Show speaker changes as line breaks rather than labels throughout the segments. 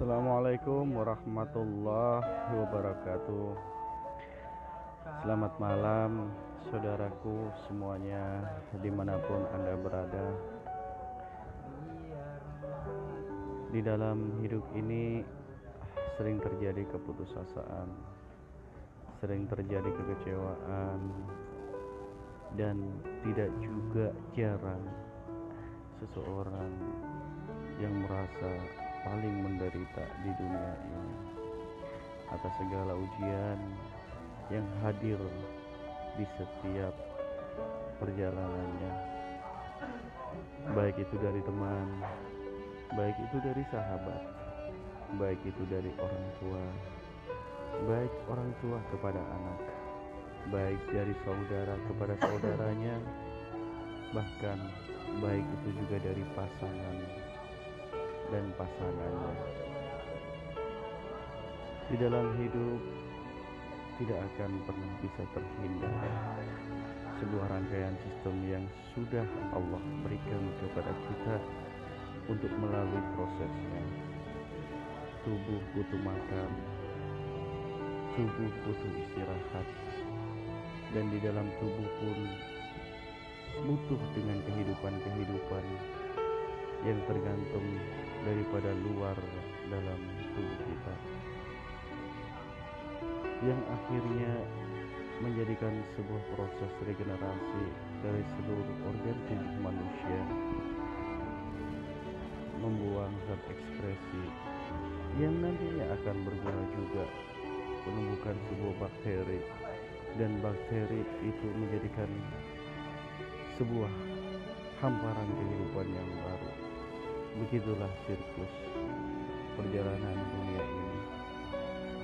Assalamualaikum warahmatullahi wabarakatuh. Selamat malam saudaraku semuanya di mana pun anda berada. Di dalam hidup ini sering terjadi keputusasaan Sering terjadi kekecewaan Dan tidak juga jarang seseorang yang merasa paling menderita di dunia ini atas segala ujian yang hadir di setiap perjalanannya. Baik itu dari teman baik itu dari sahabat baik itu dari orang tua baik orang tua kepada anak baik dari saudara kepada saudaranya bahkan baik itu juga dari pasangan dan pasangannya. Di dalam hidup tidak akan pernah bisa terhindar sebuah rangkaian sistem yang sudah Allah berikan kepada kita untuk melalui prosesnya. Tubuh butuh makan, tubuh butuh istirahat, dan di dalam tubuh pun butuh dengan kehidupan-kehidupan yang tergantung daripada luar dalam tubuh kita. Yang akhirnya menjadikan sebuah proses regenerasi dari seluruh organ tubuh manusia membuang zat ekspresi yang nantinya akan berguna juga menumbuhkan sebuah bakteri. Dan bakteri itu menjadikan sebuah hamparan kehidupan yang baru. Begitulah sirkus perjalanan dunia ini.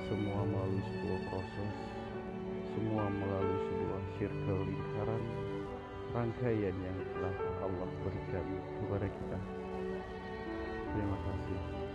Semua melalui sebuah proses semua melalui sebuah circle lingkaran rangkaian yang telah Allah berikan kepada kita. Terima kasih